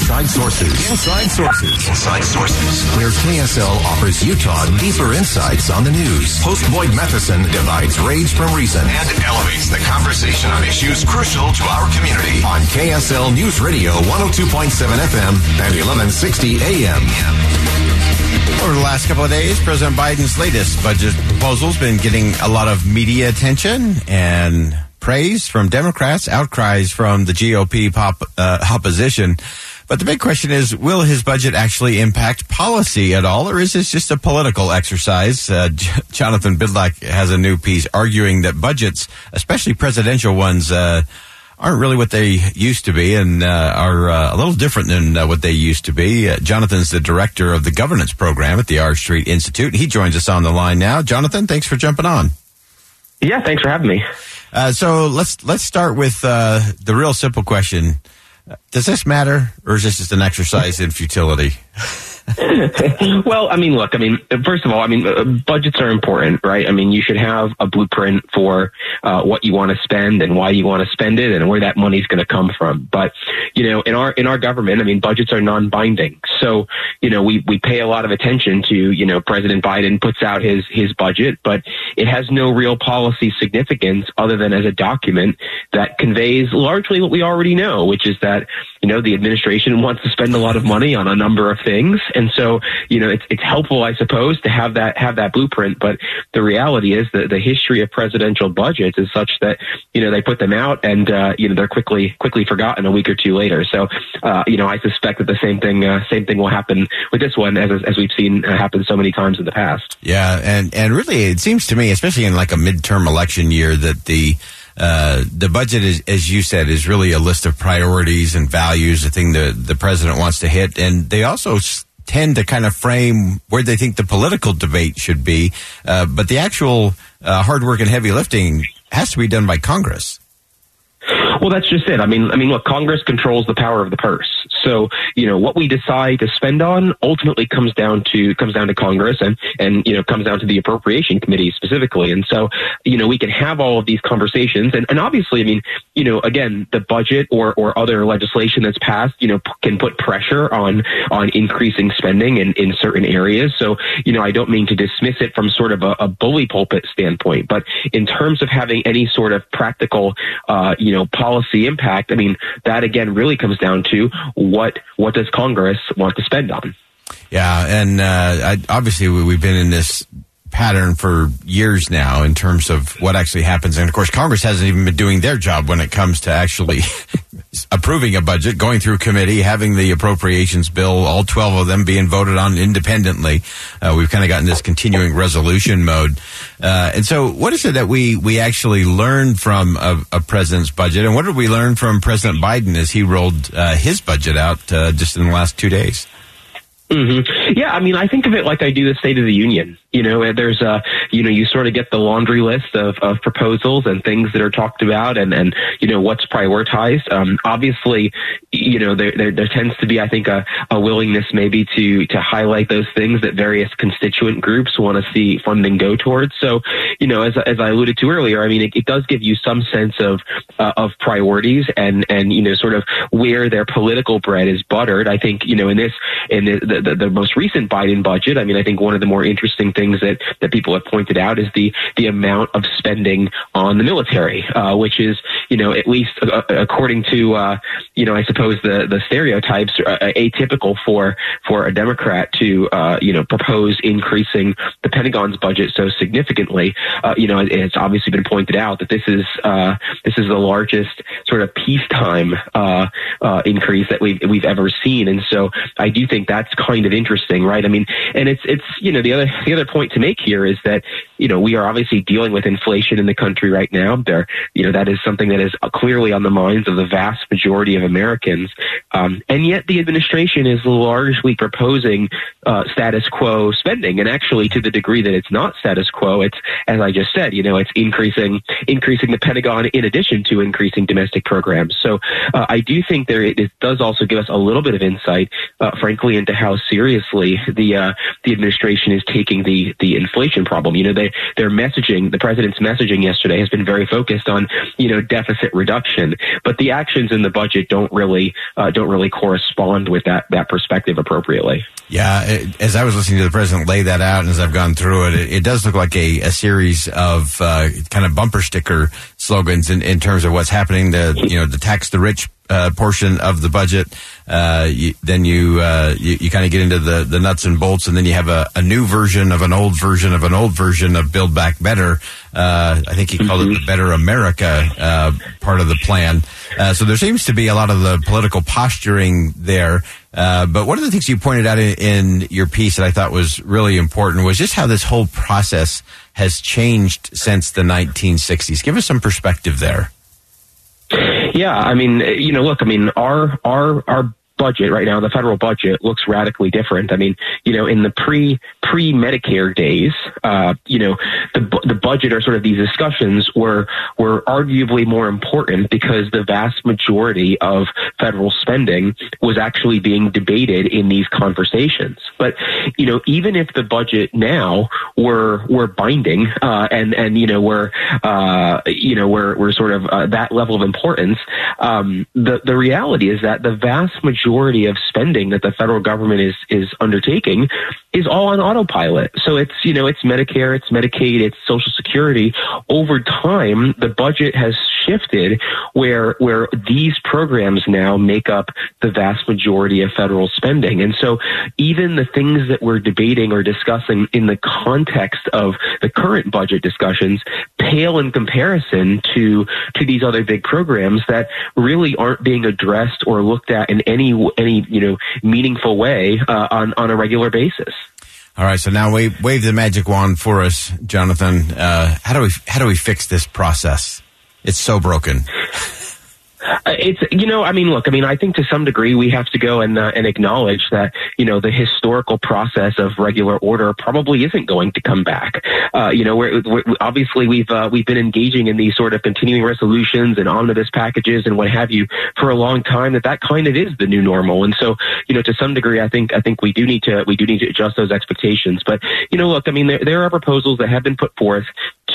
Inside Sources. Inside Sources. Inside Sources. Where KSL offers Utah deeper insights on the news. Host Boyd Matheson divides rage from reason and elevates the conversation on issues crucial to our community. On KSL News Radio 102.7 FM and 1160 AM. Over the last couple of days, President Biden's latest budget proposal has been getting a lot of media attention and praise from Democrats, outcries from the GOP pop, uh, opposition. But the big question is, will his budget actually impact policy at all, or is this just a political exercise? Uh, J- Jonathan Bydlak has a new piece arguing that budgets, especially presidential ones, uh, aren't really what they used to be and uh, are uh, a little different than uh, what they used to be. Uh, Jonathan's the director of the governance program at the R Street Institute. He joins us on the line now. Jonathan, thanks for jumping on. Yeah, thanks for having me. Uh, so let's let's start with uh, the real simple question: Does this matter, or is this just an exercise in futility? well, I mean, look, I mean, first of all, I mean, uh, budgets are important, right? I mean, you should have a blueprint for uh, what you want to spend and why you want to spend it and where that money's going to come from. But, you know, in our in our government, I mean, budgets are non-binding. So, you know, we we pay a lot of attention to, you know, President Biden puts out his his budget, but it has no real policy significance other than as a document that conveys largely what we already know, which is that, you know, the administration wants to spend a lot of money on a number of things and so, you know, it's, it's helpful, I suppose, to have that, have that blueprint. But the reality is that the history of presidential budgets is such that, you know, they put them out and, uh, you know, they're quickly, quickly forgotten a week or two later. So, uh, you know, I suspect that the same thing, uh, same thing will happen with this one as, as we've seen uh, happen so many times in the past. Yeah. And, and really, it seems to me, especially in like a midterm election year, that the, uh, the budget is, as you said, is really a list of priorities and values, the thing the, the president wants to hit. And they also tend to kind of frame where they think the political debate should be. Uh, but the actual uh, hard work and heavy lifting has to be done by Congress. Well, that's just it. I mean, I mean, look, Congress controls the power of the purse. So, you know, what we decide to spend on ultimately comes down to comes down to Congress and and you know comes down to the appropriation committee specifically. And so, you know, we can have all of these conversations, and, and obviously, I mean, you know, again, the budget or or other legislation that's passed, you know, p- can put pressure on on increasing spending in in certain areas. So, you know, I don't mean to dismiss it from sort of a, a bully pulpit standpoint, but in terms of having any sort of practical, uh, you know, policy impact, I mean, that again really comes down to what what does Congress want to spend on? Yeah, and uh, I, obviously we've been in this pattern for years now in terms of what actually happens, and of course Congress hasn't even been doing their job when it comes to actually approving a budget, going through committee, having the appropriations bill, all twelve of them being voted on independently. Uh, we've kind of gotten this continuing resolution mode, uh, and so what is it that we we actually learned from a, a, president's budget, and what did we learn from President Biden as he rolled uh, his budget out uh, just in the last two days? Mm-hmm. Yeah, I mean, I think of it like I do the State of the Union. You know, there's a, you know, you sort of get the laundry list of, of proposals and things that are talked about and, and, you know, what's prioritized. Um, obviously, you know, there, there, there tends to be, I think, a, a willingness maybe to, to highlight those things that various constituent groups want to see funding go towards. So, you know, as, as I alluded to earlier, I mean, it, it does give you some sense of, uh, of priorities and, and, you know, sort of where their political bread is buttered. I think, you know, in this, in the, the the, the, most recent Biden budget, I mean, I think one of the more interesting things that that people have pointed out is the the amount of spending on the military, uh, which is you know at least uh, according to uh, you know I suppose the the stereotypes uh, atypical for for a Democrat to uh, you know propose increasing the Pentagon's budget so significantly. Uh, you know, it's obviously been pointed out that this is this is the largest sort of peacetime increase that we've we've ever seen, and so I do think that's kind of interesting, right? I mean, and it's it's you know the other the other point to make here is that you know we are obviously dealing with inflation in the country right now. There, you know, that is something that is clearly on the minds of the vast majority of Americans, um, and yet the administration is largely proposing uh, status quo spending, and actually to the degree that it's not status quo, it's as I just said, you know, it's increasing increasing the Pentagon in addition to increasing domestic programs. So uh, I do think there it does also give us a little bit of insight, uh, frankly, into how seriously the uh, the administration is taking the the inflation problem. You know, they their messaging, the president's messaging yesterday has been very focused on you know deficit reduction, but the actions in the budget don't really uh, don't really correspond with that that perspective appropriately. Yeah, it, as I was listening to the president lay that out, and as I've gone through it, it, it does look like a, a series of uh, kind of bumper sticker slogans in, in terms of what's happening. The you know the tax the rich uh, portion of the budget. Uh, you, then you, uh, you, you kind of get into the, the nuts and bolts, and then you have a, a, new version of an old version of an old version of Build Back Better. Uh, I think he called mm-hmm. it the Better America uh, part of the plan. Uh, so there seems to be a lot of the political posturing there. but one of the things you pointed out in, in your piece that I thought was really important was just how this whole process has changed since the 1960s. Give us some perspective there. Yeah, I mean, you know, look, I mean, our our our budget right now, the federal budget looks radically different. I mean, you know, in the pre pre Medicare days, uh, you know, the the budget or sort of these discussions were were arguably more important because the vast majority of federal spending was actually being debated in these conversations. But you know, even if the budget now were were binding uh, and and you know were uh, you know we're we're sort of uh, that level of importance, um, the the reality is that the vast majority majority of spending that the federal government is is undertaking is all on autopilot. So it's you know it's Medicare, it's Medicaid, it's Social Security. Over time, the budget has shifted where where these programs now make up the vast majority of federal spending. And so even the things that we're debating or discussing in the context of the current budget discussions pale in comparison to to these other big programs that really aren't being addressed or looked at in any any you know meaningful way uh, on on a regular basis. All right, so now wave wave the magic wand for us, Jonathan. Uh, how do we how do we fix this process? It's so broken. Uh, it's you know I mean look I mean I think to some degree we have to go and uh, and acknowledge that you know the historical process of regular order probably isn't going to come back. Uh, you know we're, we're, obviously we've uh, we've been engaging in these sort of continuing resolutions and omnibus packages and what have you for a long time that that kind of is the new normal. And so you know to some degree I think I think we do need to we do need to adjust those expectations. But you know look I mean there there are proposals that have been put forth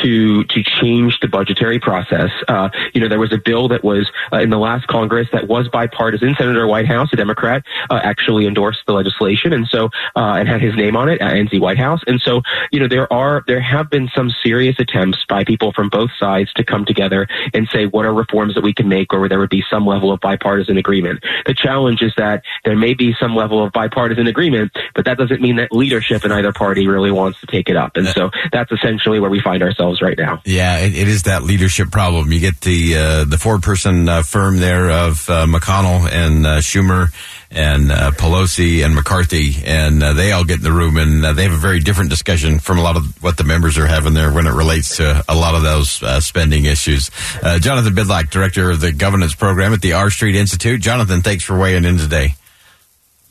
to to change the budgetary process. Uh, you know there was a bill that was uh, in the last Congress that was bipartisan. Senator Whitehouse, a Democrat, uh, actually endorsed the legislation, and so uh, and had his name on it, NZ Whitehouse. And so, you know, there are there have been some serious attempts by people from both sides to come together and say what are reforms that we can make, or where there would be some level of bipartisan agreement. The challenge is that there may be some level of bipartisan agreement, but that doesn't mean that leadership in either party really wants to take it up. And so that's essentially where we find ourselves right now. Yeah, it, it is that leadership problem. You get the uh, the four person uh, firm there of uh, McConnell and uh, Schumer and uh, Pelosi and McCarthy, and uh, they all get in the room and uh, they have a very different discussion from a lot of what the members are having there when it relates to a lot of those uh, spending issues. Uh, Jonathan Bydlak, director of the governance program at the R Street Institute. Jonathan, thanks for weighing in today.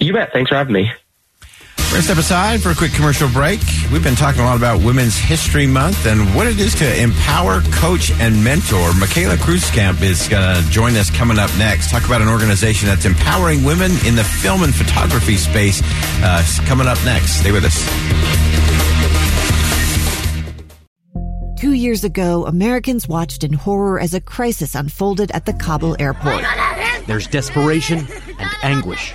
You bet. Thanks for having me. We're step aside for a quick commercial break. We've been talking a lot about Women's History Month and what it is to empower, coach, and mentor. Michaela Kreutzkamp is going to join us coming up next. Talk about an organization that's empowering women in the film and photography space. Uh, coming up next. Stay with us. Two years ago, Americans watched in horror as a crisis unfolded at the Kabul airport. There's desperation and anguish